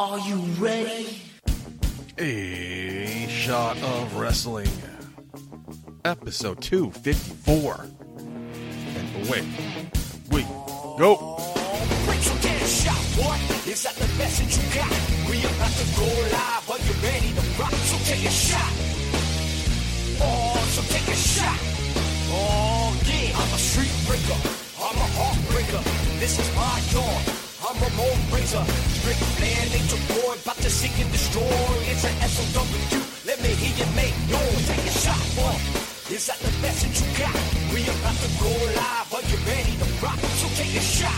Are you ready? A shot of wrestling. Episode 254. And wait. Wait. Go. Break your damn shot, boy. Is that the message you got? We about to go live. Are you ready to rock? So take a shot. Oh, so take a shot. Oh, yeah. I'm a street breaker. I'm a heartbreaker. This is my dawn. I'm Razor. Strict man, nature boy. About to seek and destroy. It's an SOW. Let me hear you make noise. Take a shot, boy. Is that the message you got? We about to go live. Are you ready to rock? So take a shot.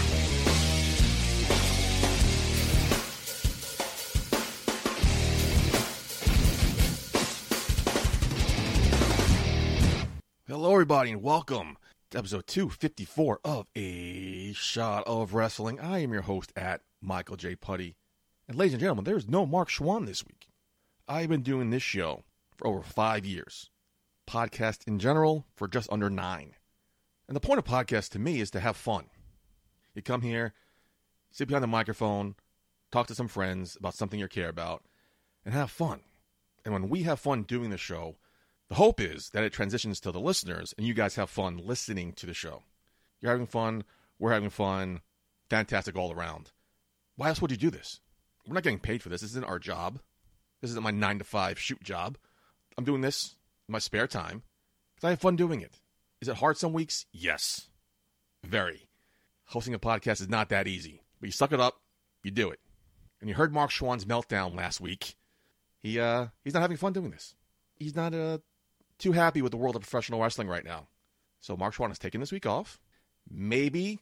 Hello, everybody, and welcome episode 254 of A Shot of Wrestling. I am your host at Michael J. Putty. And ladies and gentlemen, there is no Mark Schwann this week. I've been doing this show for over five years, podcast in general for just under nine. And the point of podcast to me is to have fun. You come here, sit behind the microphone, talk to some friends about something you care about, and have fun. And when we have fun doing the show, the hope is that it transitions to the listeners and you guys have fun listening to the show. You're having fun, we're having fun, fantastic all around. Why else would you do this? We're not getting paid for this. This isn't our job. This isn't my nine to five shoot job. I'm doing this in my spare time because I have fun doing it. Is it hard some weeks? Yes. Very. Hosting a podcast is not that easy, but you suck it up, you do it. And you heard Mark Schwann's meltdown last week. He uh he's not having fun doing this. He's not uh too happy with the world of professional wrestling right now. So Mark Schwann is taking this week off. Maybe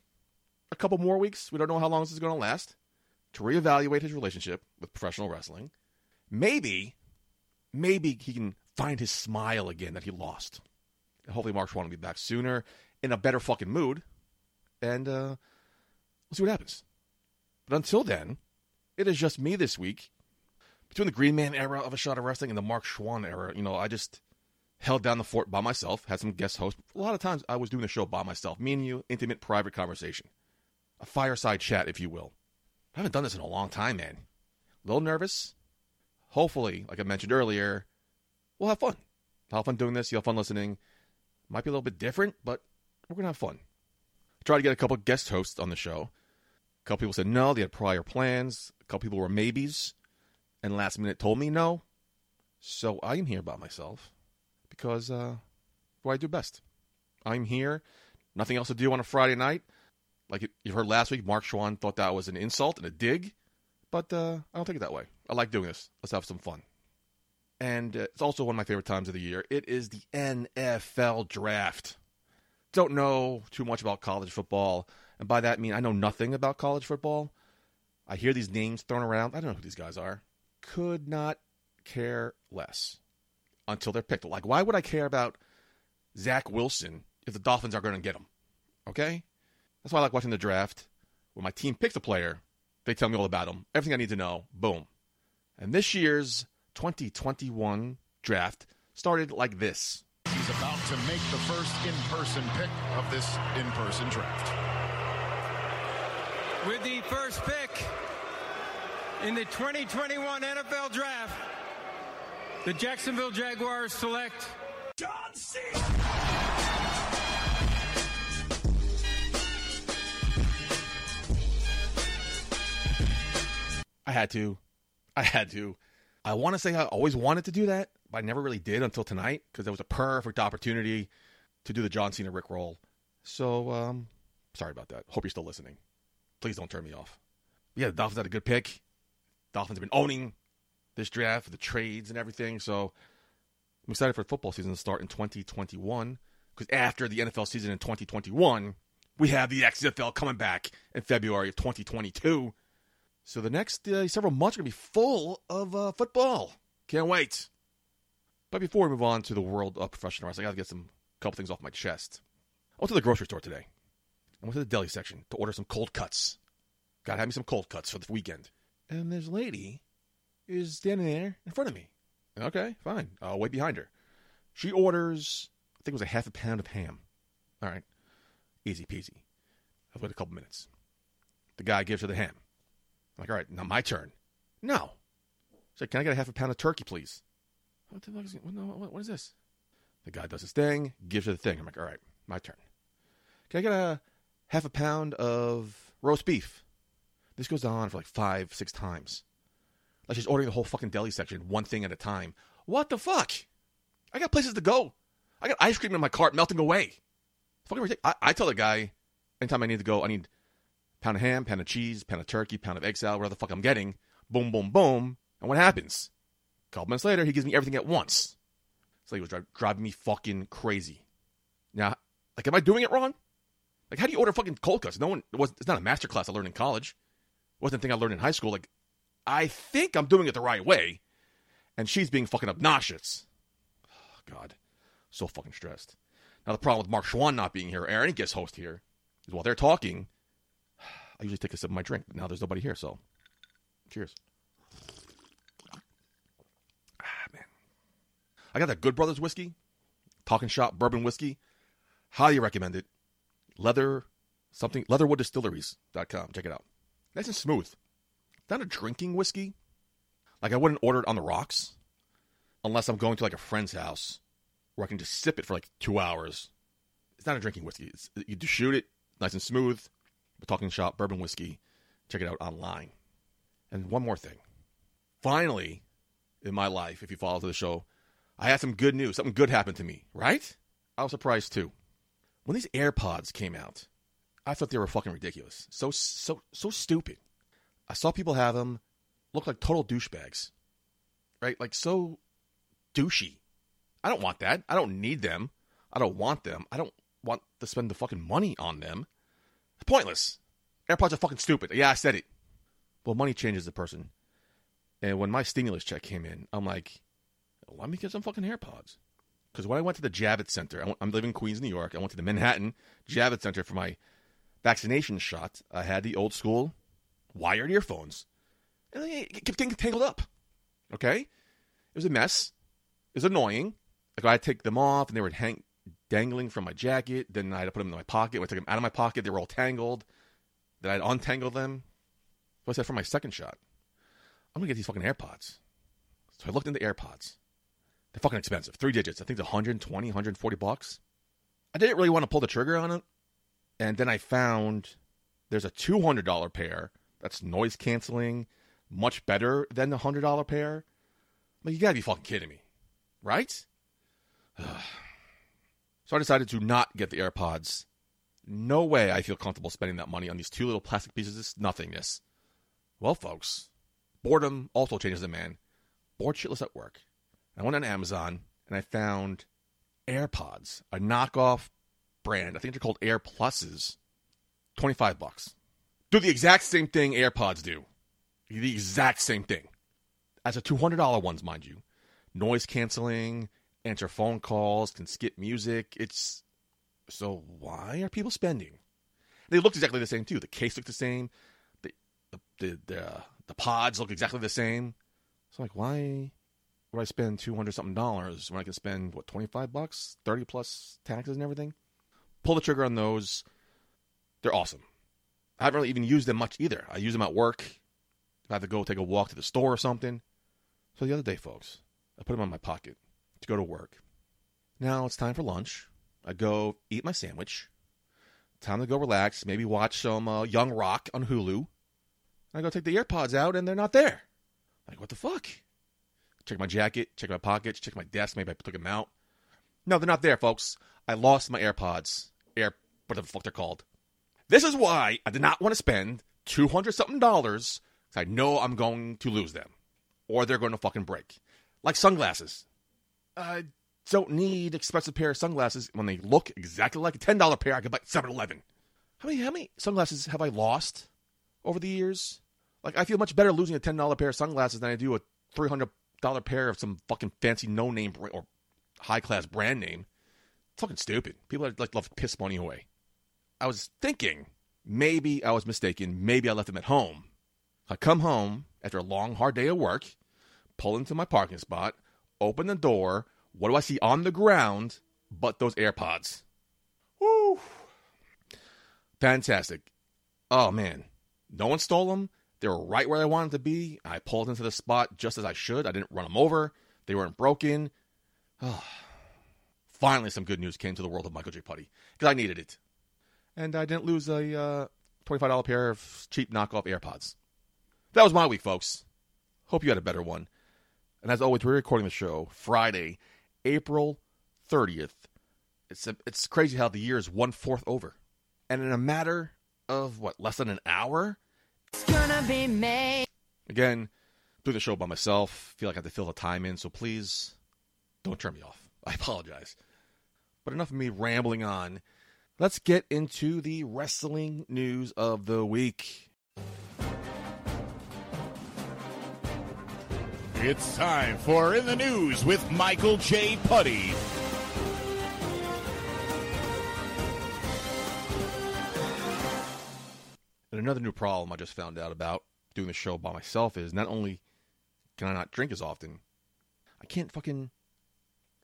a couple more weeks. We don't know how long this is going to last to reevaluate his relationship with professional wrestling. Maybe, maybe he can find his smile again that he lost. Hopefully Mark Schwann will be back sooner in a better fucking mood. And uh, we'll see what happens. But until then, it is just me this week. Between the Green Man era of a shot of wrestling and the Mark Schwann era, you know, I just held down the fort by myself, had some guest hosts. A lot of times I was doing the show by myself, me and you, intimate, private conversation. A fireside chat, if you will. I haven't done this in a long time, man. A little nervous. Hopefully, like I mentioned earlier, we'll have fun. I'll have fun doing this. You'll have fun listening. Might be a little bit different, but we're going to have fun. I tried to get a couple guest hosts on the show. A couple people said no, they had prior plans. A couple people were maybes, and last minute told me no. So I am here by myself because uh, what I do best. I'm here, nothing else to do on a Friday night. Like you heard last week, Mark Schwann thought that was an insult and a dig, but uh, I don't take it that way. I like doing this. Let's have some fun. And uh, it's also one of my favorite times of the year. It is the NFL draft. Don't know too much about college football, and by that I mean I know nothing about college football. I hear these names thrown around. I don't know who these guys are. Could not care less until they're picked. Like, why would I care about Zach Wilson if the Dolphins are going to get him? Okay? That's why I like watching the draft. When my team picks a player, they tell me all about him. Everything I need to know. Boom. And this year's 2021 draft started like this. He's about to make the first in-person pick of this in-person draft. With the first pick in the 2021 NFL Draft, the Jacksonville Jaguars select John C. I had to. I had to. I want to say I always wanted to do that, but I never really did until tonight because it was a perfect opportunity to do the John Cena Rick roll. So, um, sorry about that. Hope you're still listening. Please don't turn me off. But yeah, the Dolphins had a good pick. Dolphins have been owning this draft, the trades and everything. So I'm excited for football season to start in 2021 because after the NFL season in 2021, we have the XFL coming back in February of 2022. So the next uh, several months are going to be full of uh, football. Can't wait. But before we move on to the world of professional wrestling, I got to get some couple things off my chest. I went to the grocery store today. I went to the deli section to order some cold cuts. Got to have me some cold cuts for the weekend. And this lady is standing there in front of me. Okay, fine. I'll wait behind her. She orders, I think it was a half a pound of ham. All right, easy peasy. I've waited a couple minutes. The guy gives her the ham. I'm like, all right, now my turn. No. She's like, can I get a half a pound of turkey, please? What the fuck is, what, what, what is this? The guy does his thing, gives her the thing. I'm like, all right, my turn. Can I get a half a pound of roast beef? This goes on for like five, six times. Like she's ordering the whole fucking deli section, one thing at a time. What the fuck? I got places to go. I got ice cream in my cart melting away. Fucking ridiculous. I, I tell the guy, anytime I need to go, I need pound of ham, pound of cheese, pound of turkey, pound of egg salad, whatever the fuck I'm getting. Boom, boom, boom. And what happens? A couple minutes later, he gives me everything at once. So he was dri- driving me fucking crazy. Now, like, am I doing it wrong? Like, how do you order fucking cold cuts? No one, it was, it's not a master class I learned in college. It wasn't a thing I learned in high school. Like, I think I'm doing it the right way. And she's being fucking obnoxious. Oh, God. So fucking stressed. Now, the problem with Mark Schwann not being here, Aaron, guest host here, is while they're talking, I usually take a sip of my drink, now there's nobody here, so cheers. Ah, man. I got that Good Brothers whiskey, Talking Shop Bourbon Whiskey. Highly recommend it. Leather, something, leatherwooddistilleries.com. Check it out. Nice and smooth. Not a drinking whiskey. Like I wouldn't order it on the rocks unless I'm going to like a friend's house where I can just sip it for like two hours. It's not a drinking whiskey. It's, you just shoot it, nice and smooth. Talking Shop Bourbon Whiskey. Check it out online. And one more thing. Finally, in my life, if you follow to the show, I had some good news. Something good happened to me, right? I was surprised too. When these AirPods came out, I thought they were fucking ridiculous. So so so stupid. I saw people have them look like total douchebags. Right? Like so douchey. I don't want that. I don't need them. I don't want them. I don't want to spend the fucking money on them. It's pointless. AirPods are fucking stupid. Yeah, I said it. Well, money changes the person. And when my stimulus check came in, I'm like, let me get some fucking AirPods. Because when I went to the Javits Center, I I'm living in Queens, New York. I went to the Manhattan Javits Center for my vaccination shot. I had the old school wired earphones. And they kept getting tangled up. Okay? It was a mess. It was annoying. Like I had to take them off and they were hang- dangling from my jacket. Then I had to put them in my pocket. When I took them out of my pocket, they were all tangled. Then I'd untangle them. So I said for my second shot, I'm gonna get these fucking AirPods. So I looked into AirPods. They're fucking expensive. Three digits. I think it's 120, 140 bucks. I didn't really want to pull the trigger on it. And then I found there's a $200 pair that's noise canceling, much better than the $100 pair. Like, you gotta be fucking kidding me. Right? so I decided to not get the AirPods. No way I feel comfortable spending that money on these two little plastic pieces of nothingness. Well, folks, boredom also changes a man. Bored shitless at work. I went on Amazon and I found AirPods, a knockoff brand. I think they're called Air Pluses. 25 bucks. Do the exact same thing AirPods do. The exact same thing. As a $200 ones, mind you. Noise canceling, answer phone calls, can skip music. It's so why are people spending? They look exactly the same too. The case looked the same. The the the the, the pods look exactly the same. So like why would I spend two hundred something dollars when I can spend what twenty five bucks, thirty plus taxes and everything? Pull the trigger on those. They're awesome. I haven't really even used them much either. I use them at work. If I have to go take a walk to the store or something. So the other day, folks, I put them in my pocket to go to work. Now it's time for lunch. I go eat my sandwich. Time to go relax, maybe watch some uh, Young Rock on Hulu. I go take the AirPods out and they're not there. Like, what the fuck? Check my jacket, check my pockets, check my desk. Maybe I took them out. No, they're not there, folks. I lost my AirPods. Air, whatever the fuck they're called. This is why I did not want to spend two hundred something dollars because I know I'm going to lose them, or they're going to fucking break. Like sunglasses. I don't need expensive pair of sunglasses when they look exactly like a ten dollar pair I could buy at 7-Eleven. How many how many sunglasses have I lost over the years? Like I feel much better losing a ten dollar pair of sunglasses than I do a three hundred dollar pair of some fucking fancy no name or high class brand name. It's fucking stupid. People are, like love to piss money away. I was thinking maybe I was mistaken. Maybe I left them at home. I come home after a long hard day of work, pull into my parking spot, open the door. What do I see on the ground but those AirPods? Woo! Fantastic. Oh man, no one stole them. They were right where I wanted to be. I pulled into the spot just as I should. I didn't run them over. They weren't broken. Finally, some good news came to the world of Michael J. Putty because I needed it. And I didn't lose a uh, $25 pair of cheap knockoff AirPods. That was my week, folks. Hope you had a better one. And as always, we're recording the show Friday, April 30th. It's, it's crazy how the year is one fourth over. And in a matter of, what, less than an hour? It's gonna be May. Again, doing the show by myself. Feel like I have to fill the time in, so please don't turn me off. I apologize. But enough of me rambling on. Let's get into the wrestling news of the week. It's time for In the News with Michael J. Putty. And another new problem I just found out about doing the show by myself is not only can I not drink as often, I can't fucking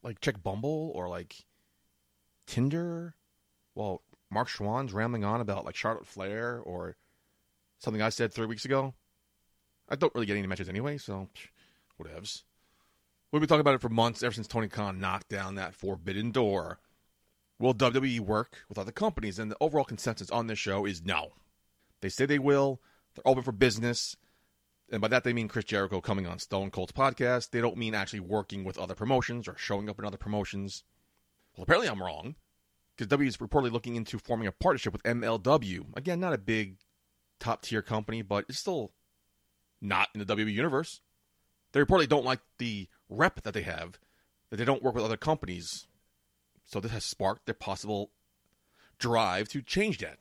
like check Bumble or like Tinder while Mark Schwann's rambling on about like Charlotte Flair or something I said three weeks ago. I don't really get any messages anyway, so whatevs. We've been talking about it for months, ever since Tony Khan knocked down that forbidden door. Will WWE work with other companies? And the overall consensus on this show is no. They say they will. They're open for business. And by that, they mean Chris Jericho coming on Stone Cold's podcast. They don't mean actually working with other promotions or showing up in other promotions. Well, apparently I'm wrong. Because W is reportedly looking into forming a partnership with MLW. Again, not a big top tier company, but it's still not in the WWE universe. They reportedly don't like the rep that they have, that they don't work with other companies. So this has sparked their possible drive to change that.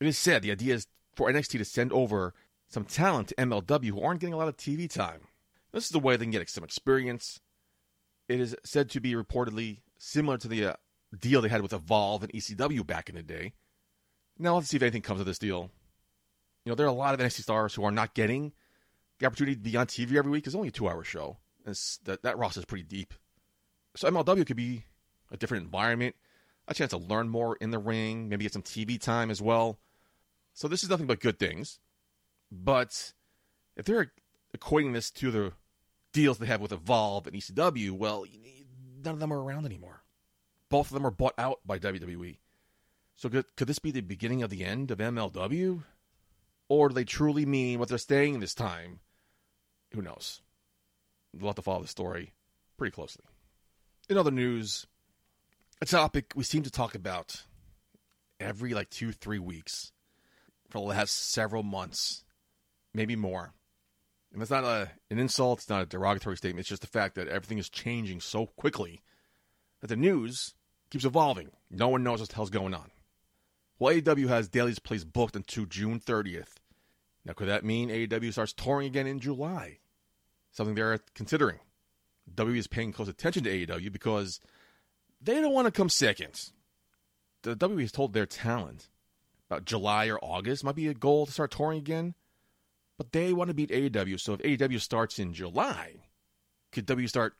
It is said the idea is for NXT to send over some talent to MLW who aren't getting a lot of TV time. This is the way they can get some experience. It is said to be reportedly similar to the uh, deal they had with Evolve and ECW back in the day. Now let's see if anything comes of this deal. You know, there are a lot of NXT stars who are not getting the opportunity to be on TV every week. It's only a two-hour show. It's, that that roster is pretty deep. So MLW could be a different environment, a chance to learn more in the ring, maybe get some TV time as well. So this is nothing but good things. But if they're equating this to the deals they have with Evolve and ECW, well, none of them are around anymore. Both of them are bought out by WWE. So could, could this be the beginning of the end of MLW? Or do they truly mean what they're saying this time? Who knows? We'll have to follow the story pretty closely. In other news, a topic we seem to talk about every like two, three weeks for the last several months, maybe more. And that's not a, an insult, it's not a derogatory statement, it's just the fact that everything is changing so quickly that the news keeps evolving. No one knows what the hell's going on. Well, AEW has Daily's Place booked until June 30th. Now, could that mean AEW starts touring again in July? Something they're considering. WWE is paying close attention to AEW because they don't want to come second. The WWE has told their talent about July or August might be a goal to start touring again, but they want to beat AEW. So if AEW starts in July, could W start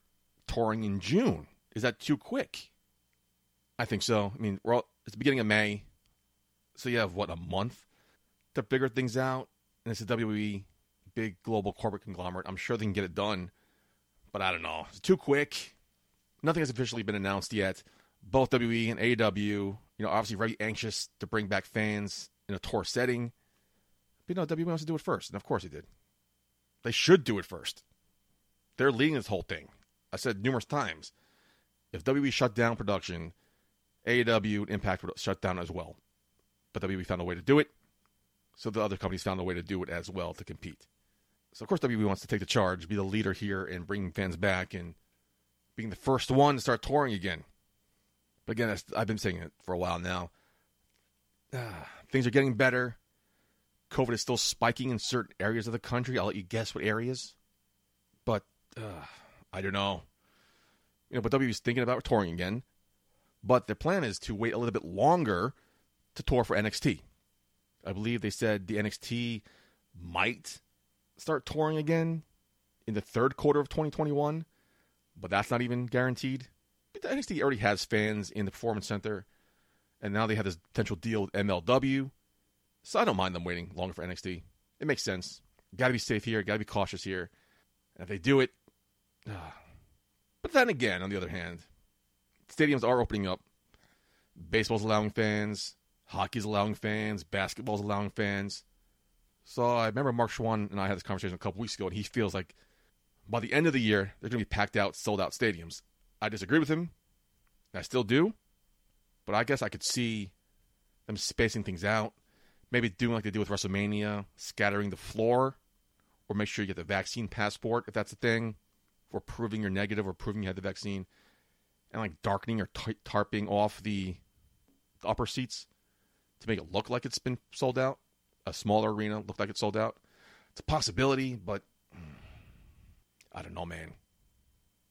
touring in June? Is that too quick? I think so. I mean, we're all, it's the beginning of May, so you have what a month to figure things out. And it's a WWE big global corporate conglomerate. I'm sure they can get it done, but I don't know. It's too quick. Nothing has officially been announced yet. Both WWE and AEW, you know, obviously very anxious to bring back fans in a tour setting. But you know, WWE wants to do it first, and of course he did. They should do it first. They're leading this whole thing. I said numerous times. If WWE shut down production, AEW Impact would shut down as well. But WWE found a way to do it, so the other companies found a way to do it as well to compete. So of course WWE wants to take the charge, be the leader here, and bring fans back, and being the first one to start touring again. But again, I've been saying it for a while now. Ah, things are getting better. COVID is still spiking in certain areas of the country. I'll let you guess what areas. But uh, I don't know. You know, but WWE is thinking about touring again. But their plan is to wait a little bit longer to tour for NXT. I believe they said the NXT might start touring again in the third quarter of 2021, but that's not even guaranteed. But the NXT already has fans in the Performance Center, and now they have this potential deal with MLW. So I don't mind them waiting longer for NXT. It makes sense. Got to be safe here. Got to be cautious here. And if they do it, uh, but then again, on the other hand, stadiums are opening up. Baseball's allowing fans. Hockey's allowing fans. Basketball's allowing fans. So I remember Mark Schwann and I had this conversation a couple weeks ago, and he feels like by the end of the year, they're going to be packed out, sold out stadiums. I disagree with him. I still do. But I guess I could see them spacing things out. Maybe doing like they do with WrestleMania, scattering the floor, or make sure you get the vaccine passport if that's a thing, for proving you're negative or proving you had the vaccine, and like darkening or tarping off the, upper seats to make it look like it's been sold out. A smaller arena look like it's sold out. It's a possibility, but I don't know, man.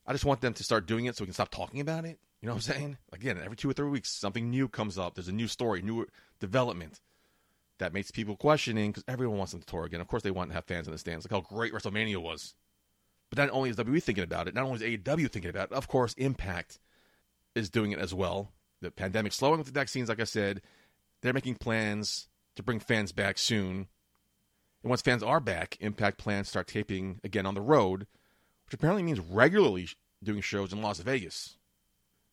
I just want them to start doing it so we can stop talking about it. You know what I'm saying? Again, every two or three weeks, something new comes up. There's a new story, new development that makes people questioning because everyone wants them to tour again. Of course, they want to have fans in the stands. Like how great WrestleMania was. But not only is WWE thinking about it, not only is AEW thinking about it, of course, Impact is doing it as well. The pandemic slowing with the vaccines, like I said, they're making plans to bring fans back soon. And once fans are back, Impact plans start taping again on the road, which apparently means regularly doing shows in Las Vegas.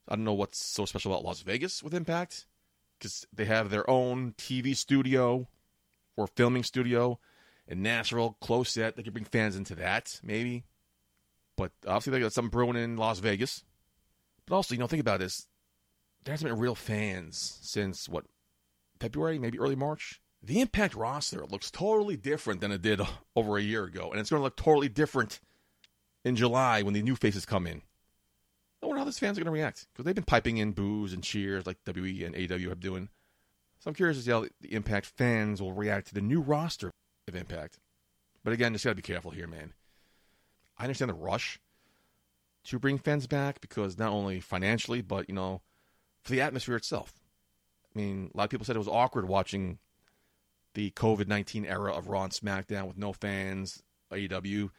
I don't know what's so special about Las Vegas with Impact because they have their own TV studio or filming studio in Nashville, close set. They could bring fans into that, maybe. But obviously, they got something brewing in Las Vegas. But also, you know, think about this. There hasn't been real fans since, what, February, maybe early March? The Impact roster looks totally different than it did uh, over a year ago. And it's going to look totally different in July when the new faces come in. I wonder how these fans are going to react because they've been piping in boos and cheers like WE and AW have doing. So I'm curious as to see how the Impact fans will react to the new roster of Impact. But again, just got to be careful here, man. I understand the rush to bring fans back because not only financially, but you know, for the atmosphere itself. I mean, a lot of people said it was awkward watching the COVID 19 era of Raw and SmackDown with no fans. AEW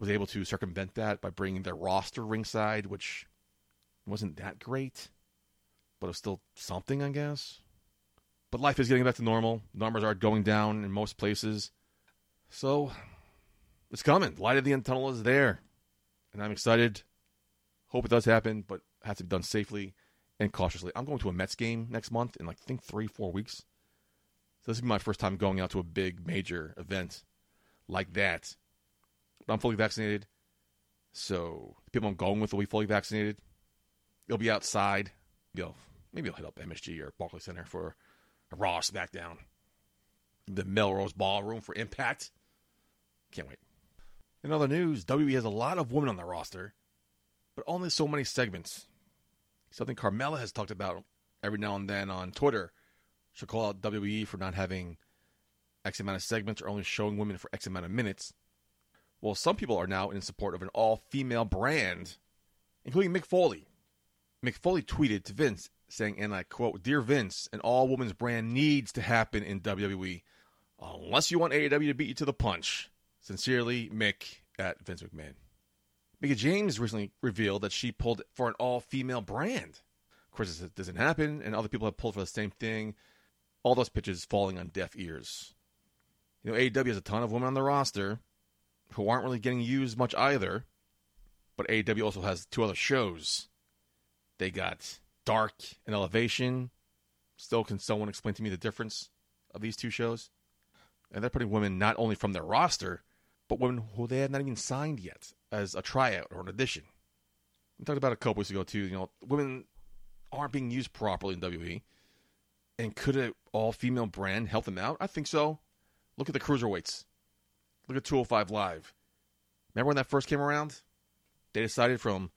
was able to circumvent that by bringing their roster ringside, which wasn't that great, but it was still something, I guess. But life is getting back to normal. Numbers are going down in most places. So it's coming. Light at the end tunnel is there. And I'm excited. Hope it does happen, but it has to be done safely and cautiously. I'm going to a Mets game next month in like I think three, four weeks. So this will be my first time going out to a big major event like that. But I'm fully vaccinated. So the people I'm going with will be fully vaccinated. They'll be outside. Maybe I'll, maybe I'll hit up MSG or Barclays Center for a Raw SmackDown. The Melrose Ballroom for Impact. Can't wait. In other news, WWE has a lot of women on their roster, but only so many segments. Something Carmella has talked about every now and then on Twitter. She'll call out WWE for not having X amount of segments or only showing women for X amount of minutes. Well, some people are now in support of an all female brand, including Mick Foley. Mick Foley tweeted to Vince saying, and I quote, Dear Vince, an all women's brand needs to happen in WWE unless you want AEW to beat you to the punch. Sincerely, Mick at Vince McMahon. Mickie James recently revealed that she pulled for an all female brand. Of course, this doesn't happen, and other people have pulled for the same thing. All those pitches falling on deaf ears. You know, AEW has a ton of women on the roster who aren't really getting used much either. But AEW also has two other shows. They got Dark and Elevation. Still, can someone explain to me the difference of these two shows? And they're putting women not only from their roster, but women who they had not even signed yet as a tryout or an audition. We talked about a couple weeks ago too. You know, women aren't being used properly in WWE. And could an all female brand help them out? I think so. Look at the cruiserweights. Look at 205 Live. Remember when that first came around? They decided from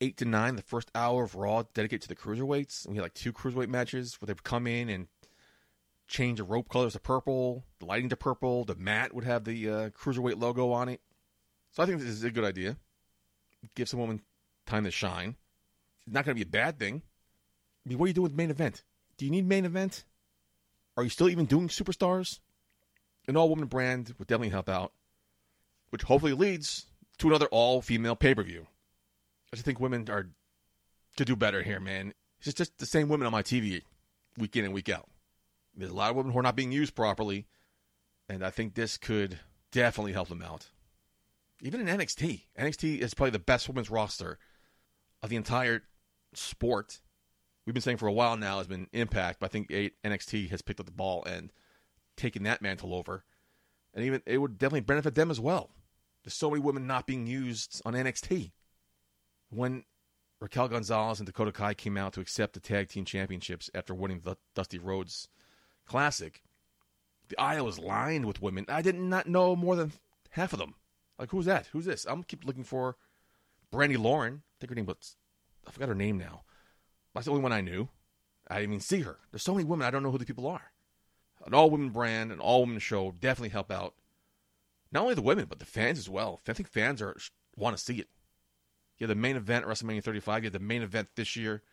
8 to 9, the first hour of Raw, dedicated to the cruiserweights. And we had like two cruiserweight matches where they would come in and change the rope colors to purple, the lighting to purple. The mat would have the uh, cruiserweight logo on it. So I think this is a good idea. Give some women time to shine. It's not going to be a bad thing. I mean, what are you doing with main event? Do you need main event? Are you still even doing superstars? An all woman brand would definitely help out, which hopefully leads to another all female pay per view. I just think women are to do better here, man. It's just the same women on my TV week in and week out. There's a lot of women who are not being used properly, and I think this could definitely help them out. Even in NXT, NXT is probably the best women's roster of the entire sport. We've been saying for a while now has been Impact, but I think NXT has picked up the ball and taken that mantle over, and even it would definitely benefit them as well. There's so many women not being used on NXT. When Raquel Gonzalez and Dakota Kai came out to accept the tag team championships after winning the Dusty Rhodes Classic, the aisle was lined with women. I did not know more than half of them. Like, who's that? Who's this? I'm keep looking for Brandi Lauren. I think her name was, I forgot her name now. That's the only one I knew. I didn't even see her. There's so many women, I don't know who the people are. An all women brand, an all women show definitely help out not only the women, but the fans as well. I think fans are want to see it. You have the main event, WrestleMania 35. You have the main event this year.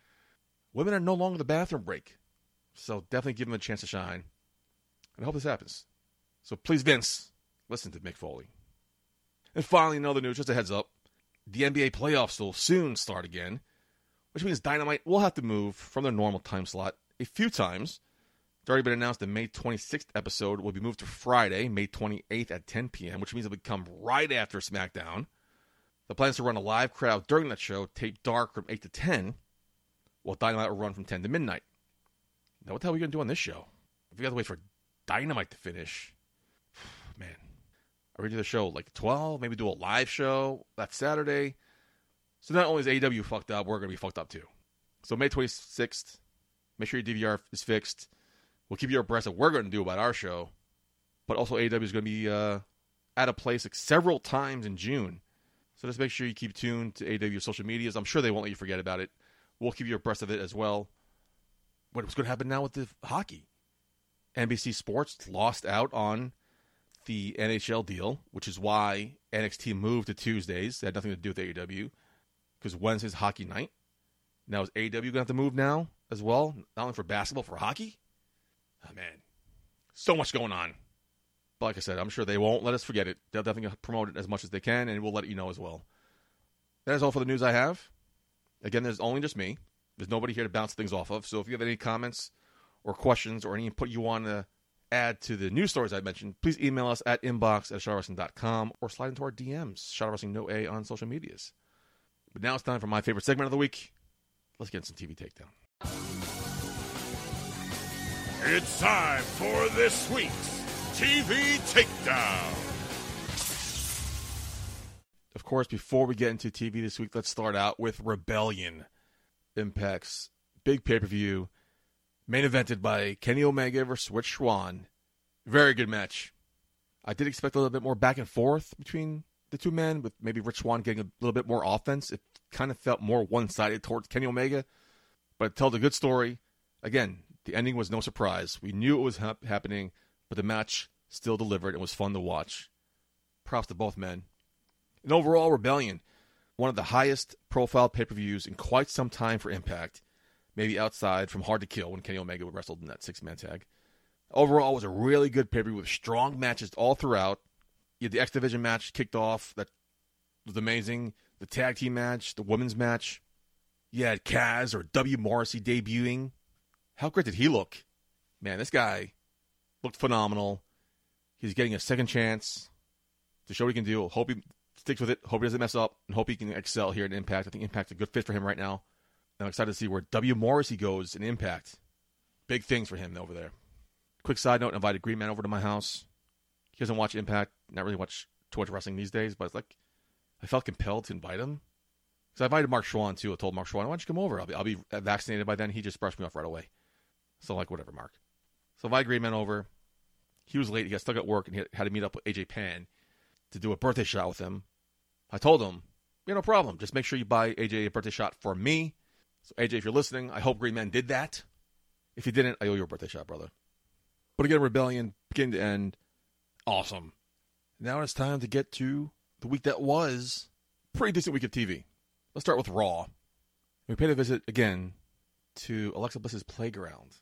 Women are no longer the bathroom break. So definitely give him a chance to shine. And I hope this happens. So please, Vince, listen to Mick Foley. And finally, another news, just a heads up. The NBA playoffs will soon start again, which means Dynamite will have to move from their normal time slot a few times. It's already been announced the May 26th episode will be moved to Friday, May 28th at 10 p.m., which means it'll come right after SmackDown. The plan is to run a live crowd during that show, taped dark from 8 to 10, while Dynamite will run from 10 to midnight. Now, what the hell are we going to do on this show? If we got to wait for Dynamite to finish, man, are we do the show like 12? Maybe do a live show that Saturday? So not only is AEW fucked up, we're going to be fucked up too. So May 26th, make sure your DVR is fixed. We'll keep you abreast of what we're going to do about our show. But also AEW is going to be uh, at a place like, several times in June. So just make sure you keep tuned to AEW social medias. I'm sure they won't let you forget about it. We'll keep you abreast of it as well. What's going to happen now with the hockey? NBC Sports lost out on the NHL deal, which is why NXT moved to Tuesdays. It had nothing to do with AEW because Wednesday's hockey night. Now is AEW going to have to move now as well, not only for basketball, for hockey? Oh, man, so much going on. But like I said, I'm sure they won't let us forget it. They'll definitely promote it as much as they can, and we'll let you know as well. That is all for the news I have. Again, there's only just me. There's nobody here to bounce things off of. So if you have any comments or questions or any input you want to add to the news stories I mentioned, please email us at inbox at shotwrestling.com or slide into our DMs, Shot Wrestling No A on social medias. But now it's time for my favorite segment of the week. Let's get some TV takedown. It's time for this week's TV Takedown. Of course, before we get into TV this week, let's start out with Rebellion. Impact's big pay per view, main evented by Kenny Omega versus Rich Swann. Very good match. I did expect a little bit more back and forth between the two men, with maybe Rich Swann getting a little bit more offense. It kind of felt more one sided towards Kenny Omega, but it told a good story. Again, the ending was no surprise. We knew it was hap- happening, but the match still delivered and was fun to watch. Props to both men. And overall, Rebellion, one of the highest profile pay per views in quite some time for Impact, maybe outside from Hard to Kill when Kenny Omega wrestled in that six man tag. Overall, was a really good pay per view with strong matches all throughout. You had the X Division match kicked off, that was amazing. The tag team match, the women's match. You had Cass or W. Morrissey debuting. How great did he look? Man, this guy looked phenomenal. He's getting a second chance to show what he can do. Hope he sticks with it. Hope he doesn't mess up, and hope he can excel here in Impact. I think Impact's a good fit for him right now. I'm excited to see where W. Morrissey goes in Impact. Big things for him over there. Quick side note: I invited Green Man over to my house. He doesn't watch Impact, not really watch too much wrestling these days, but it's like I felt compelled to invite him. So I invited Mark Schwann too. I told Mark Schwann, "Why don't you come over? I'll be I'll be vaccinated by then." He just brushed me off right away. So like whatever, Mark. So I invited Green Man over. He was late. He got stuck at work and he had to meet up with AJ Pan to do a birthday shot with him. I told him, yeah, no problem. Just make sure you buy AJ a birthday shot for me. So AJ, if you're listening, I hope Green Man did that. If you didn't, I owe you a birthday shot, brother. But again, Rebellion, beginning to end, awesome. Now it's time to get to the week that was. Pretty decent week of TV. Let's start with Raw. We paid a visit again to Alexa Bliss's Playground.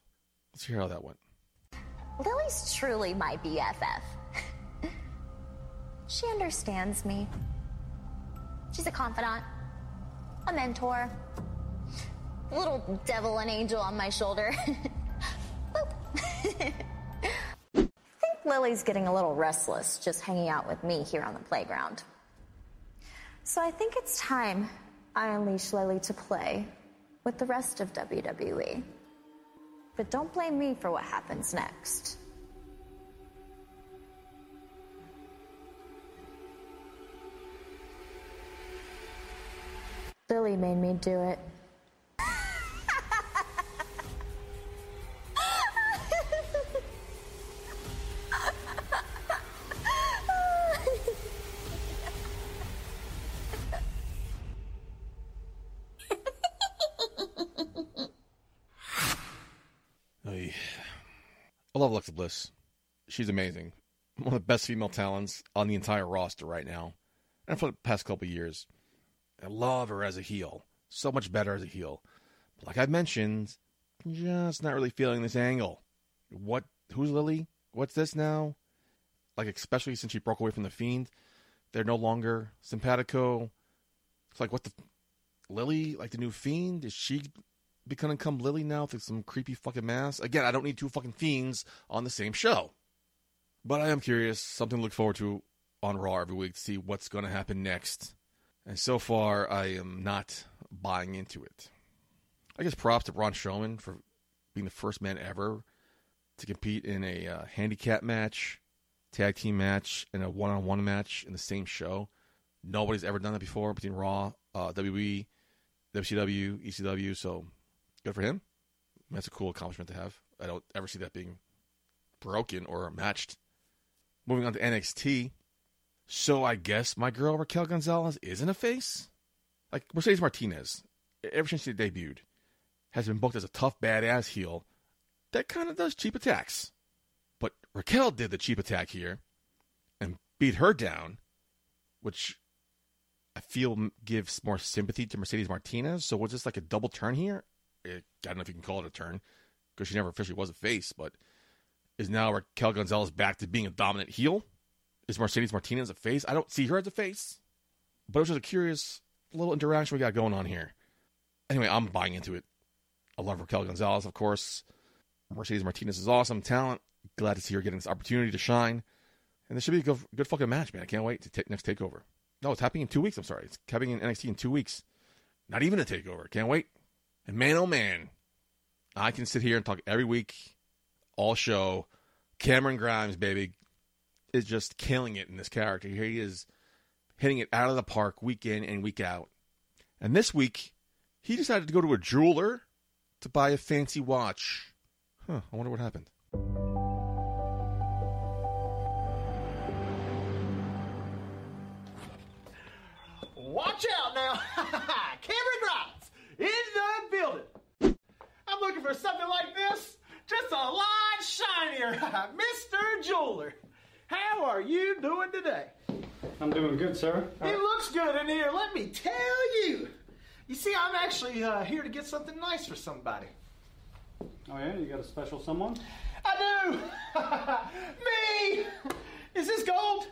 Let's hear how that went. Lily's truly my BFF. she understands me. She's a confidant, a mentor, a little devil and angel on my shoulder. I think Lily's getting a little restless just hanging out with me here on the playground. So I think it's time I unleash Lily to play with the rest of WWE. But don't blame me for what happens next. Lily made me do it. I love Alexa Bliss. She's amazing. One of the best female talents on the entire roster right now. And for the past couple of years. I love her as a heel. So much better as a heel. But like I mentioned, just not really feeling this angle. What who's Lily? What's this now? Like especially since she broke away from the Fiend, they're no longer simpatico. It's like what the Lily, like the new Fiend, is she becoming come Lily now with some creepy fucking mask? Again, I don't need two fucking fiends on the same show. But I am curious, something to look forward to on Raw every week to see what's going to happen next. And so far, I am not buying into it. I guess props to Braun Strowman for being the first man ever to compete in a uh, handicap match, tag team match, and a one on one match in the same show. Nobody's ever done that before between Raw, uh, WWE, WCW, ECW. So good for him. That's a cool accomplishment to have. I don't ever see that being broken or matched. Moving on to NXT. So I guess my girl Raquel Gonzalez isn't a face? Like Mercedes Martinez, ever since she debuted, has been booked as a tough badass heel that kind of does cheap attacks. But Raquel did the cheap attack here and beat her down, which I feel gives more sympathy to Mercedes Martinez. So was this like a double turn here? Eh, I don't know if you can call it a turn because she never officially was a face, but is now Raquel Gonzalez back to being a dominant heel? Is Mercedes Martinez a face? I don't see her as a face, but it was just a curious little interaction we got going on here. Anyway, I'm buying into it. I love Raquel Gonzalez, of course. Mercedes Martinez is awesome talent. Glad to see her getting this opportunity to shine. And this should be a good, good fucking match, man. I can't wait to take next takeover. No, it's happening in two weeks. I'm sorry. It's happening in NXT in two weeks. Not even a takeover. Can't wait. And man, oh man, I can sit here and talk every week, all show. Cameron Grimes, baby, is just killing it in this character. Here he is hitting it out of the park week in and week out. And this week, he decided to go to a jeweler to buy a fancy watch. Huh, I wonder what happened. Watch out now! Cameron Grimes in the building. I'm looking for something like this, just a lot shinier. Mr. Jeweler, how are you doing today? I'm doing good, sir. It looks good in here, let me tell you. You see, I'm actually uh, here to get something nice for somebody. Oh yeah, you got a special someone? I do! me! Is this gold?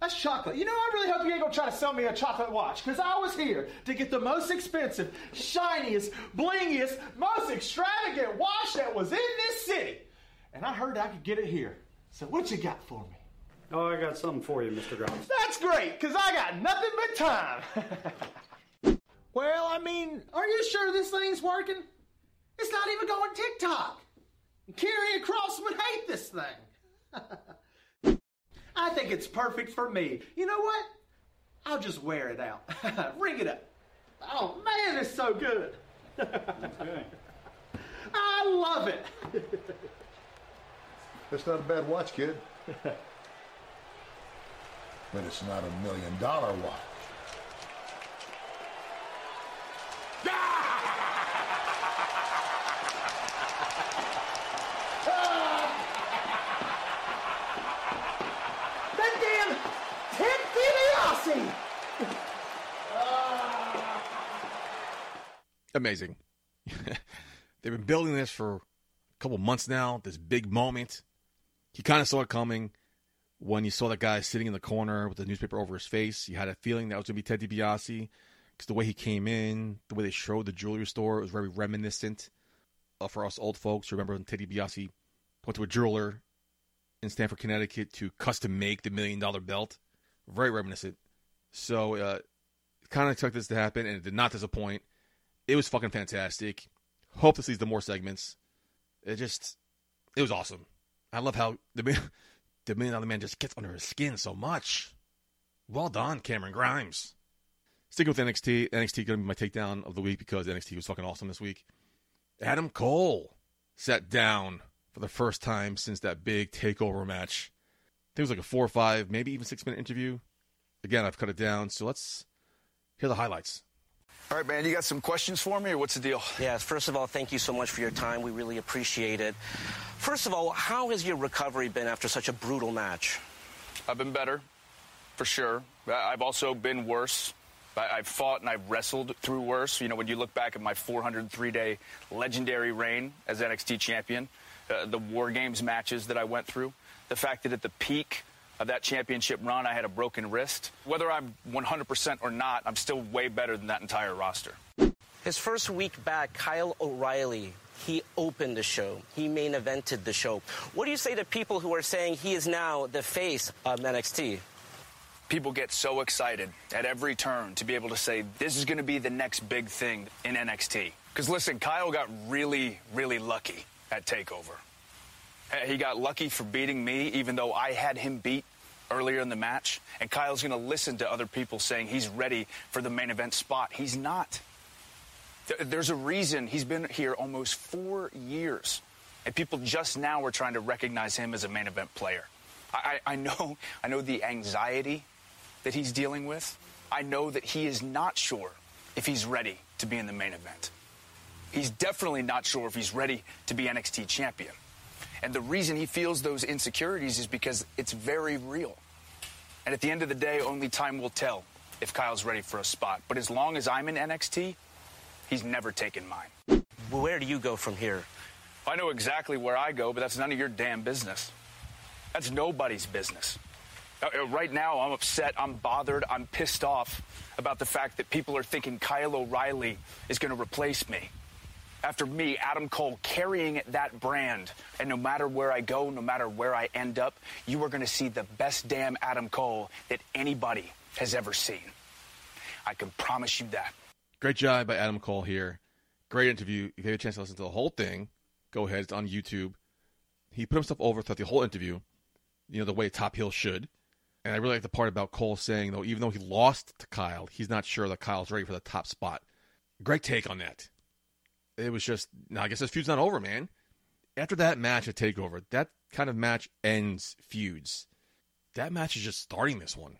That's chocolate. You know, I really hope you ain't gonna try to sell me a chocolate watch, because I was here to get the most expensive, shiniest, blingiest, most extravagant watch that was in this city. And I heard I could get it here. So what you got for me? Oh, I got something for you, Mr. Grimes. That's great, because I got nothing but time. well, I mean, are you sure this thing's working? It's not even going TikTok. Karrion Kross would hate this thing. I think it's perfect for me. You know what? I'll just wear it out. Ring it up. Oh man, it's so good. Okay. I love it. That's not a bad watch, kid. but it's not a million dollar watch. That damn Ted DiBiase. Ah. amazing. They've been building this for a couple months now. This big moment. You kind of saw it coming when you saw that guy sitting in the corner with the newspaper over his face. You had a feeling that was going to be Ted DiBiase because the way he came in, the way they showed the jewelry store, it was very reminiscent for us old folks. Remember when Ted DiBiase went to a jeweler in Stamford, Connecticut to custom make the million dollar belt. Very reminiscent. So, uh, kind of expected this to happen, and it did not disappoint. It was fucking fantastic. Hope this leads to more segments. It just, it was awesome. I love how the man, the million dollar man just gets under his skin so much. Well done, Cameron Grimes. Sticking with NXT, NXT going to be my takedown of the week because NXT was fucking awesome this week. Adam Cole sat down for the first time since that big takeover match. I think it was like a four or five, maybe even six minute interview. Again, I've cut it down, so let's hear the highlights. All right, man, you got some questions for me, or what's the deal? Yes, first of all, thank you so much for your time. We really appreciate it. First of all, how has your recovery been after such a brutal match? I've been better, for sure. I- I've also been worse. I- I've fought and I've wrestled through worse. You know, when you look back at my 403 day legendary reign as NXT champion, uh, the War Games matches that I went through, the fact that at the peak of that championship run, I had a broken wrist. Whether I'm 100% or not, I'm still way better than that entire roster. His first week back, Kyle O'Reilly, he opened the show. He main evented the show. What do you say to people who are saying he is now the face of NXT? People get so excited at every turn to be able to say, this is going to be the next big thing in NXT. Because listen, Kyle got really, really lucky at TakeOver. He got lucky for beating me, even though I had him beat earlier in the match. And Kyle's going to listen to other people saying he's ready for the main event spot. He's not. There's a reason he's been here almost four years, and people just now are trying to recognize him as a main event player. I, I know, I know the anxiety that he's dealing with. I know that he is not sure if he's ready to be in the main event. He's definitely not sure if he's ready to be NXT champion. And the reason he feels those insecurities is because it's very real. And at the end of the day, only time will tell if Kyle's ready for a spot. But as long as I'm in NXT, he's never taken mine. Where do you go from here? I know exactly where I go, but that's none of your damn business. That's nobody's business. Uh, uh, Right now, I'm upset, I'm bothered, I'm pissed off about the fact that people are thinking Kyle O'Reilly is going to replace me. After me, Adam Cole, carrying that brand, and no matter where I go, no matter where I end up, you are going to see the best damn Adam Cole that anybody has ever seen. I can promise you that. Great job by Adam Cole here. Great interview. If you have a chance to listen to the whole thing, go ahead. It's on YouTube. He put himself over throughout the whole interview, you know, the way top heel should. And I really like the part about Cole saying, though, even though he lost to Kyle, he's not sure that Kyle's ready for the top spot. Great take on that. It was just, now I guess this feud's not over, man. After that match at TakeOver, that kind of match ends feuds. That match is just starting this one.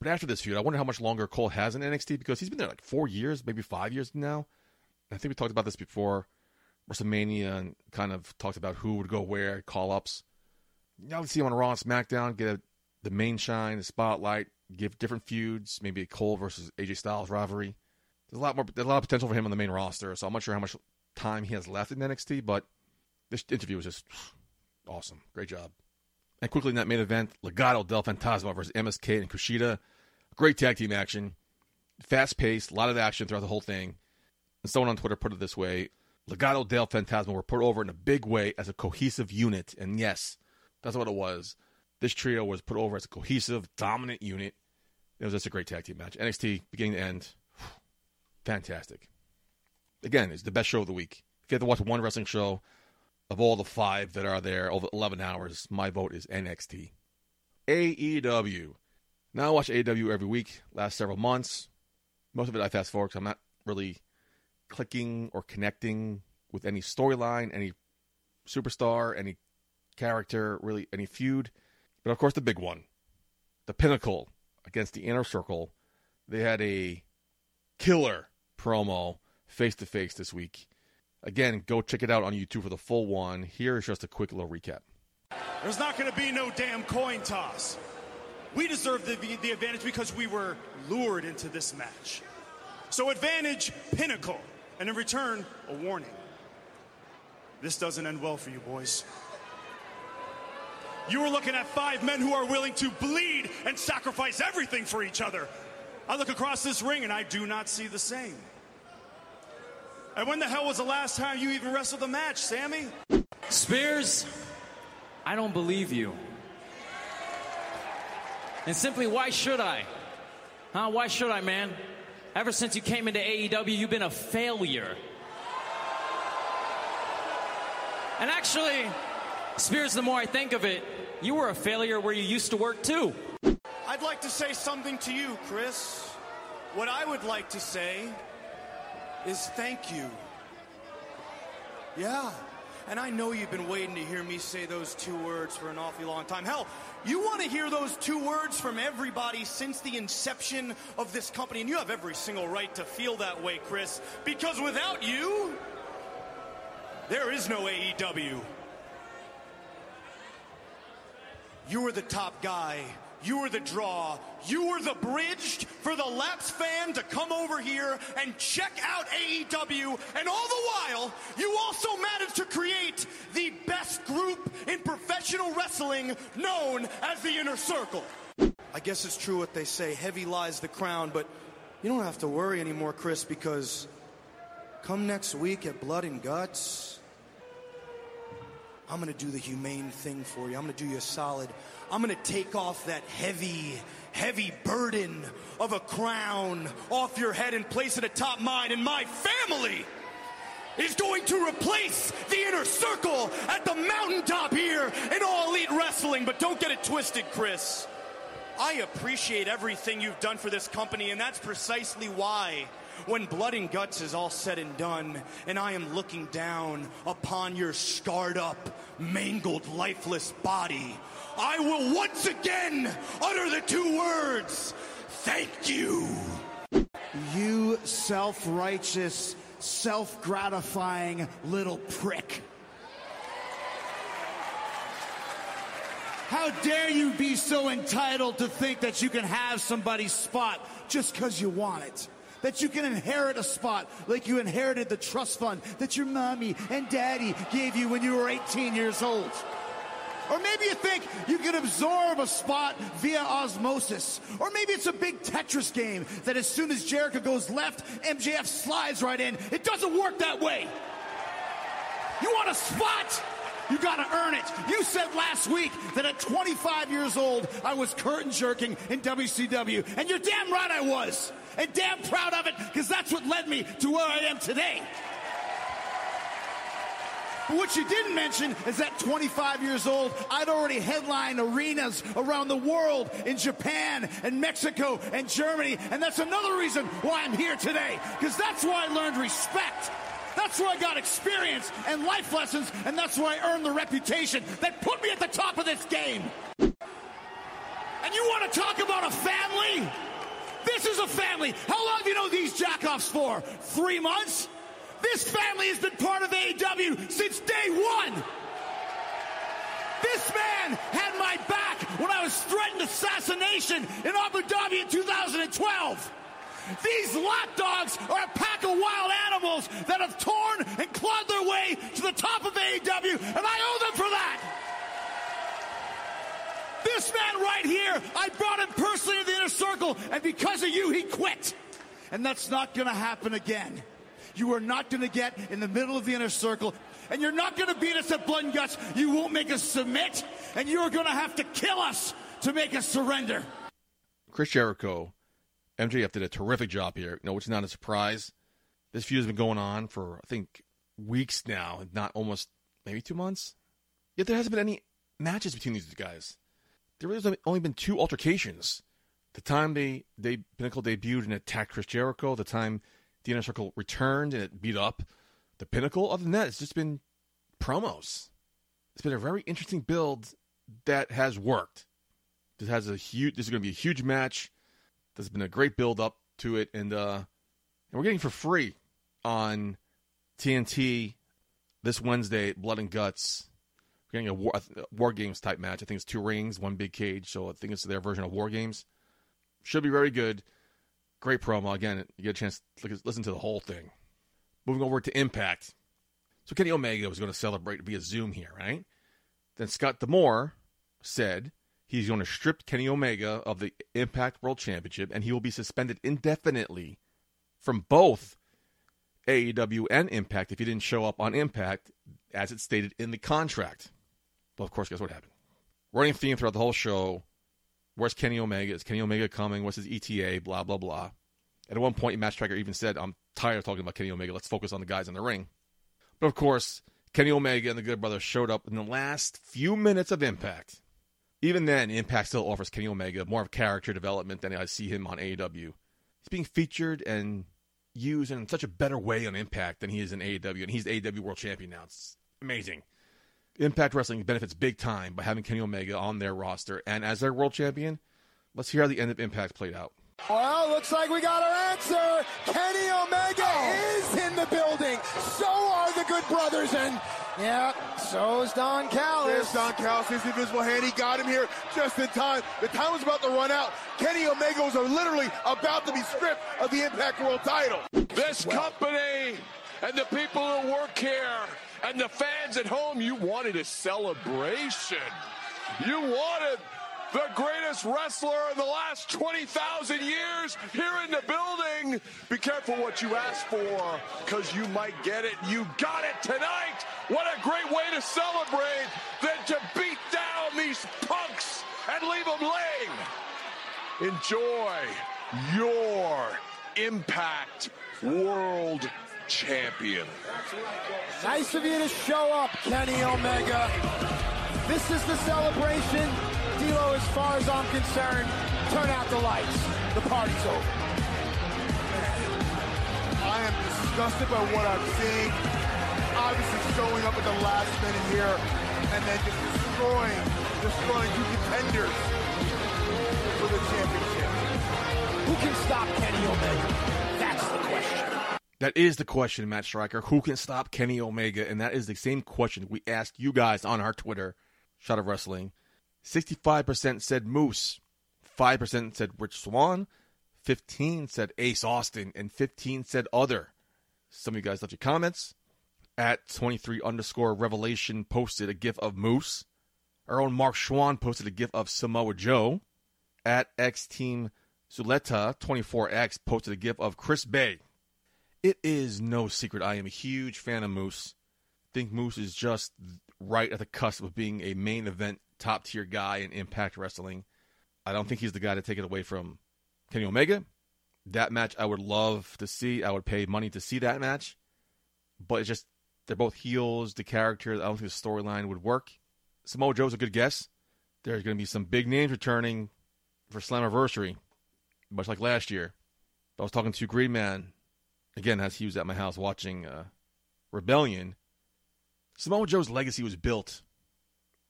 But after this feud, I wonder how much longer Cole has in NXT because he's been there like four years, maybe five years now. I think we talked about this before WrestleMania and kind of talked about who would go where, call ups. Now let's see him on Raw and SmackDown, get a, the main shine, the spotlight, give different feuds, maybe a Cole versus AJ Styles rivalry. There's a lot more, there's a lot of potential for him on the main roster, so I'm not sure how much time he has left in NXT, but this interview was just awesome. Great job. And quickly in that main event, Legado del Fantasma versus MSK and Kushida. Great tag team action. Fast paced, a lot of action throughout the whole thing. And someone on Twitter put it this way Legado del Fantasma were put over in a big way as a cohesive unit. And yes, that's what it was. This trio was put over as a cohesive, dominant unit. It was just a great tag team match. NXT, beginning to end, fantastic. Again, it's the best show of the week. If you have to watch one wrestling show of all the five that are there over 11 hours, my vote is NXT. AEW. Now I watch AEW every week, last several months. Most of it I fast forward because I'm not really clicking or connecting with any storyline, any superstar, any character, really any feud. But of course, the big one, the pinnacle against the inner circle. They had a killer promo face to face this week. Again, go check it out on YouTube for the full one. Here is just a quick little recap. There's not going to be no damn coin toss. We deserve the, the advantage because we were lured into this match. So, advantage, pinnacle. And in return, a warning. This doesn't end well for you, boys. You are looking at five men who are willing to bleed and sacrifice everything for each other. I look across this ring and I do not see the same. And when the hell was the last time you even wrestled a match, Sammy? Spears, I don't believe you. And simply, why should I? Huh? Why should I, man? Ever since you came into AEW, you've been a failure. And actually, Spears, the more I think of it, you were a failure where you used to work too. I'd like to say something to you, Chris. What I would like to say is thank you. Yeah. And I know you've been waiting to hear me say those two words for an awfully long time. Hell, you want to hear those two words from everybody since the inception of this company, and you have every single right to feel that way, Chris, because without you, there is no AEW. You were the top guy. You were the draw. You were the bridge for the Laps fan to come over here and check out AEW. And all the while, you also managed to create the best group in professional wrestling known as the Inner Circle. I guess it's true what they say heavy lies the crown, but you don't have to worry anymore, Chris, because come next week at Blood and Guts, I'm going to do the humane thing for you. I'm going to do you a solid. I'm going to take off that heavy, heavy burden of a crown off your head and place it atop mine. And my family is going to replace the inner circle at the mountaintop here in All Elite Wrestling. But don't get it twisted, Chris. I appreciate everything you've done for this company, and that's precisely why when blood and guts is all said and done, and I am looking down upon your scarred up, mangled, lifeless body, I will once again utter the two words thank you. You self righteous, self gratifying little prick. How dare you be so entitled to think that you can have somebody's spot just because you want it? That you can inherit a spot like you inherited the trust fund that your mommy and daddy gave you when you were 18 years old. Or maybe you think you can absorb a spot via osmosis. Or maybe it's a big Tetris game that as soon as Jericho goes left, MJF slides right in. It doesn't work that way. You want a spot? You gotta earn it. You said last week that at 25 years old, I was curtain jerking in WCW. And you're damn right I was. And damn proud of it, because that's what led me to where I am today. But what you didn't mention is that 25 years old, I'd already headlined arenas around the world in Japan and Mexico and Germany. And that's another reason why I'm here today, because that's where I learned respect. That's where I got experience and life lessons, and that's where I earned the reputation that put me at the top of this game. And you want to talk about a family? This is a family. How long have you known these jackoffs for? Three months? This family has been part of AEW since day one. This man had my back when I was threatened assassination in Abu Dhabi in 2012. These lapdogs are a pack of wild animals that have torn and clawed their way to the top of AEW, and I owe them for that. This man right here, I brought him personally to the inner circle, and because of you, he quit. And that's not going to happen again. You are not going to get in the middle of the inner circle, and you're not going to beat us at blood and guts. You won't make us submit, and you're going to have to kill us to make us surrender. Chris Jericho, MJF did a terrific job here. No, which is not a surprise. This feud has been going on for I think weeks now, not almost maybe two months. Yet there hasn't been any matches between these guys. There has only been two altercations. The time they they Pinnacle debuted and attacked Chris Jericho, the time the Inner Circle returned and it beat up the Pinnacle. Other than that, it's just been promos. It's been a very interesting build that has worked. This has a huge. This is going to be a huge match. There's been a great build up to it, and uh, and we're getting for free on TNT this Wednesday. Blood and Guts. Getting a war, a war games type match. I think it's two rings, one big cage. So I think it's their version of war games. Should be very good. Great promo. Again, you get a chance to listen to the whole thing. Moving over to Impact. So Kenny Omega was going to celebrate via Zoom here, right? Then Scott D'Amore said he's going to strip Kenny Omega of the Impact World Championship and he will be suspended indefinitely from both AEW and Impact if he didn't show up on Impact as it's stated in the contract. But of course, guess what happened? Running theme throughout the whole show Where's Kenny Omega? Is Kenny Omega coming? What's his ETA? Blah, blah, blah. At one point, Matt Striker even said, I'm tired of talking about Kenny Omega. Let's focus on the guys in the ring. But of course, Kenny Omega and the Good Brothers showed up in the last few minutes of Impact. Even then, Impact still offers Kenny Omega more of character development than I see him on AEW. He's being featured and used in such a better way on Impact than he is in AEW, and he's the AEW World Champion now. It's amazing. Impact Wrestling benefits big time by having Kenny Omega on their roster, and as their World Champion, let's hear how the end of Impact played out. Well, looks like we got our answer. Kenny Omega oh. is in the building. So are the Good Brothers, and yeah, so is Don Callis. There's Don Callis, his invisible hand. He got him here just in time. The time was about to run out. Kenny Omega was literally about to be stripped of the Impact World title. This company and the people who work here and the fans at home, you wanted a celebration. You wanted the greatest wrestler in the last 20,000 years here in the building. Be careful what you ask for because you might get it. You got it tonight. What a great way to celebrate than to beat down these punks and leave them laying. Enjoy your Impact World Champion. Nice of you to show up, Kenny Omega. This is the celebration. D'Lo, as far as I'm concerned, turn out the lights. The party's over. I am disgusted by what I'm seeing. Obviously showing up at the last minute here and then just destroying, destroying two contenders for the championship. Who can stop Kenny Omega? That's the question. That is Matt Striker. Who can stop Kenny Omega? And that is the same question we asked you guys on our Twitter, Shot of Wrestling. 65% said Moose, 5% said Rich Swann, 15 said Ace Austin, and 15 said other. Some of you guys left your comments. At 23 underscore revelation posted a gif of Moose. Our own Mark Schwann posted a gif of Samoa Joe. At X Team Zuleta 24X posted a gif of Chris Bey. It is no secret I am a huge fan of Moose. Think Moose is just right at the cusp of being a main event top tier guy in Impact Wrestling. I don't think he's the guy to take it away from Kenny Omega. That match I would love to see. I would pay money to see that match. But it's just they're both heels. The character, I don't think the storyline would work. Samoa Joe's a good guess. There's going to be some big names returning for Slammiversary, much like last year. I was talking to Green Man again as he was at my house watching uh, Rebellion. Samoa Joe's legacy was built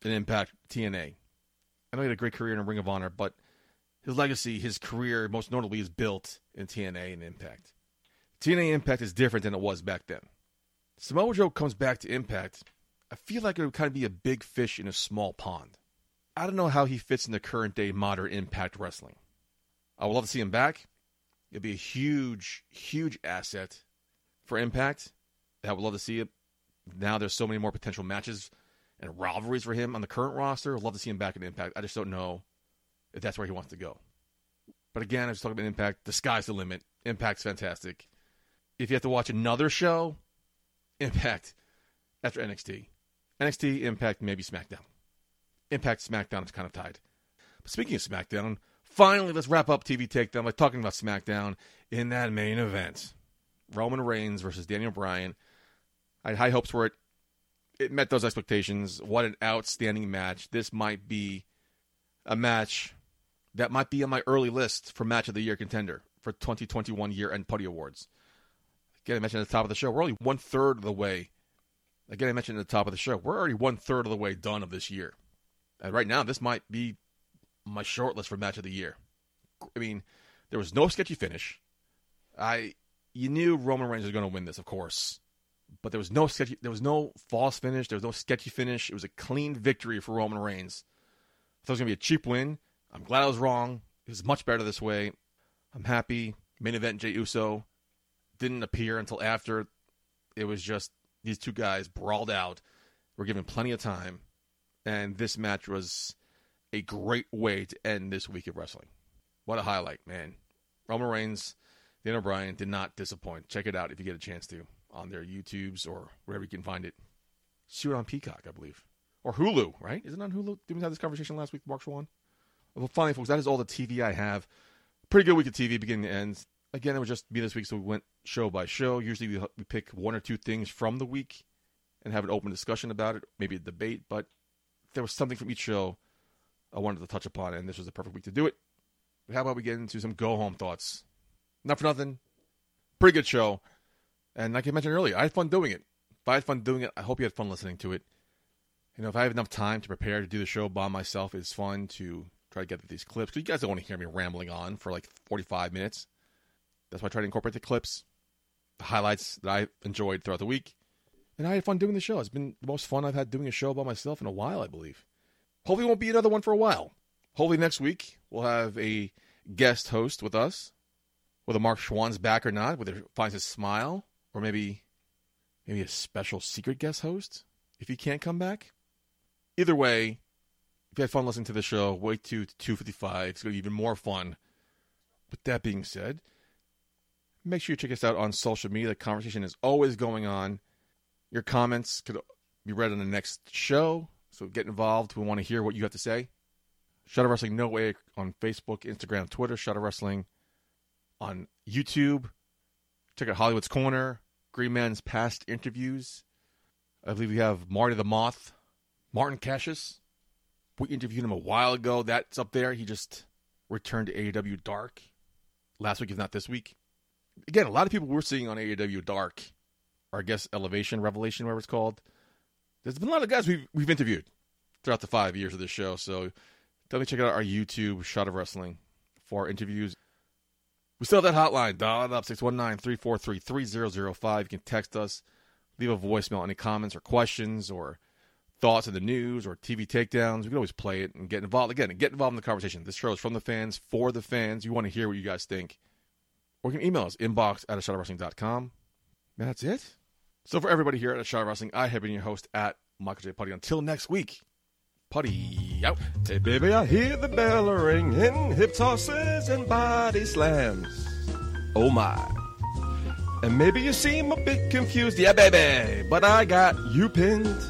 in Impact TNA. I know he had a great career in Ring of Honor, but his legacy, his career, most notably, is built in TNA and Impact. TNA Impact is different than it was back then. Samoa Joe comes back to Impact. I feel like it would kind of be a big fish in a small pond. I don't know how he fits in the current day modern Impact wrestling. I would love to see him back. It'd be a huge, huge asset for Impact. I would love to see it. Now there's so many more potential matches and rivalries for him on the current roster. I'd love to see him back in Impact. I just don't know if that's where he wants to go. But again, I was talking about Impact. The sky's the limit. Impact's fantastic. If you have to watch another show, Impact after NXT. NXT, Impact, maybe SmackDown. Impact, SmackDown is kind of tied. But speaking of SmackDown, finally, let's wrap up TV Takedown by talking about SmackDown in that main event. Roman Reigns versus Daniel Bryan. I had high hopes for it. It met those expectations. What an outstanding match. This might be a match that might be on my early list for match of the year contender for 2021 year end Putty Awards. Again, I mentioned at the top of the show, we're only one third of the way. Again, I mentioned at the top of the show, we're already one third of the way done of this year. And right now, this might be my short list for match of the year. I mean, there was no sketchy finish. I you knew Roman Reigns was going to win this, of course, but there was no sketchy. There was no false finish. There was no sketchy finish. It was a clean victory for Roman Reigns. I thought it was going to be a cheap win. I'm glad I was wrong. It was much better this way. I'm happy. Main event Jey Uso didn't appear until after. It was just these two guys brawled out. Were given plenty of time, and this match was a great way to end this week of wrestling. What a highlight, man! Roman Reigns, Daniel Bryan did not disappoint. Check it out if you get a chance to on their YouTubes or wherever you can find it. It on Peacock, I believe, or Hulu. Right? Isn't it on Hulu? Did we have this conversation last week, Mark Schwann? Well, finally, folks, that is all the TV I have. Pretty good week of TV, beginning to end. Again, it was just me this week, so we went show by show. Usually, we, we pick one or two things from the week and have an open discussion about it, maybe a debate. But there was something from each show I wanted to touch upon, and this was the perfect week to do it. But how about we get into some go home thoughts? Not for nothing. Pretty good show. And like I mentioned earlier, I had fun doing it. If I had fun doing it, I hope you had fun listening to it. You know, if I have enough time to prepare to do the show by myself, it's fun to try to get these clips. Because you guys don't want to hear me rambling on for like 45 minutes. That's why I try to incorporate the clips, the highlights that I enjoyed throughout the week. And I had fun doing the show. It's been the most fun I've had doing a show by myself in a while, I believe. Hopefully, won't be another one for a while. Hopefully, next week we'll have a guest host with us. Whether Mark Schwann's back or not, whether he finds his smile, or maybe maybe a special secret guest host if he can't come back. Either way, if you had fun listening to the show, wait to 255. It's going to be even more fun. With that being said, make sure you check us out on social media. The conversation is always going on. Your comments could be read on the next show. So get involved. We want to hear what you have to say. Shot of Wrestling No Way on Facebook, Instagram, Twitter. Shot of Wrestling on YouTube. Check out Hollywood's Corner, Green Man's past interviews. I believe we have Marty the Moth, Martin Casaus. We interviewed him a while ago. That's up there. He just returned to AEW Dark last week, if not this week. Again, a lot of people we're seeing on AEW Dark, or I guess Elevation, Revelation, whatever it's called. There's been a lot of guys we've, we've interviewed throughout the five years of this show. So definitely check out our YouTube, Shot of Wrestling, for interviews. We still have that hotline. Dial it up 619 343 3005. You can text us, leave a voicemail, any comments or questions or thoughts of the news or TV takedowns. We can always play it and get involved. Again, get involved in the conversation. This show is from the fans, for the fans. You want to hear what you guys think. Or you can email us, inbox at shotofwrestling.com. And that's it. So for everybody here at Shot Wrestling, I have been your host at Michael J. Putty. Until next week, Putty out. Hey, baby, I hear the bell ringing, hip tosses and body slams. Oh, my. And maybe you seem a bit confused. Yeah, baby, but I got you pinned.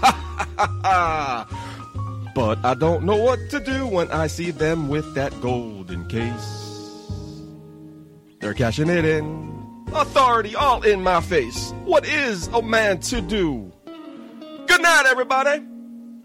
Ha, ha, ha. But I don't know what to do when I see them with that golden case. They're cashing it in. Authority all in my face. What is a man to do? Good night, everybody.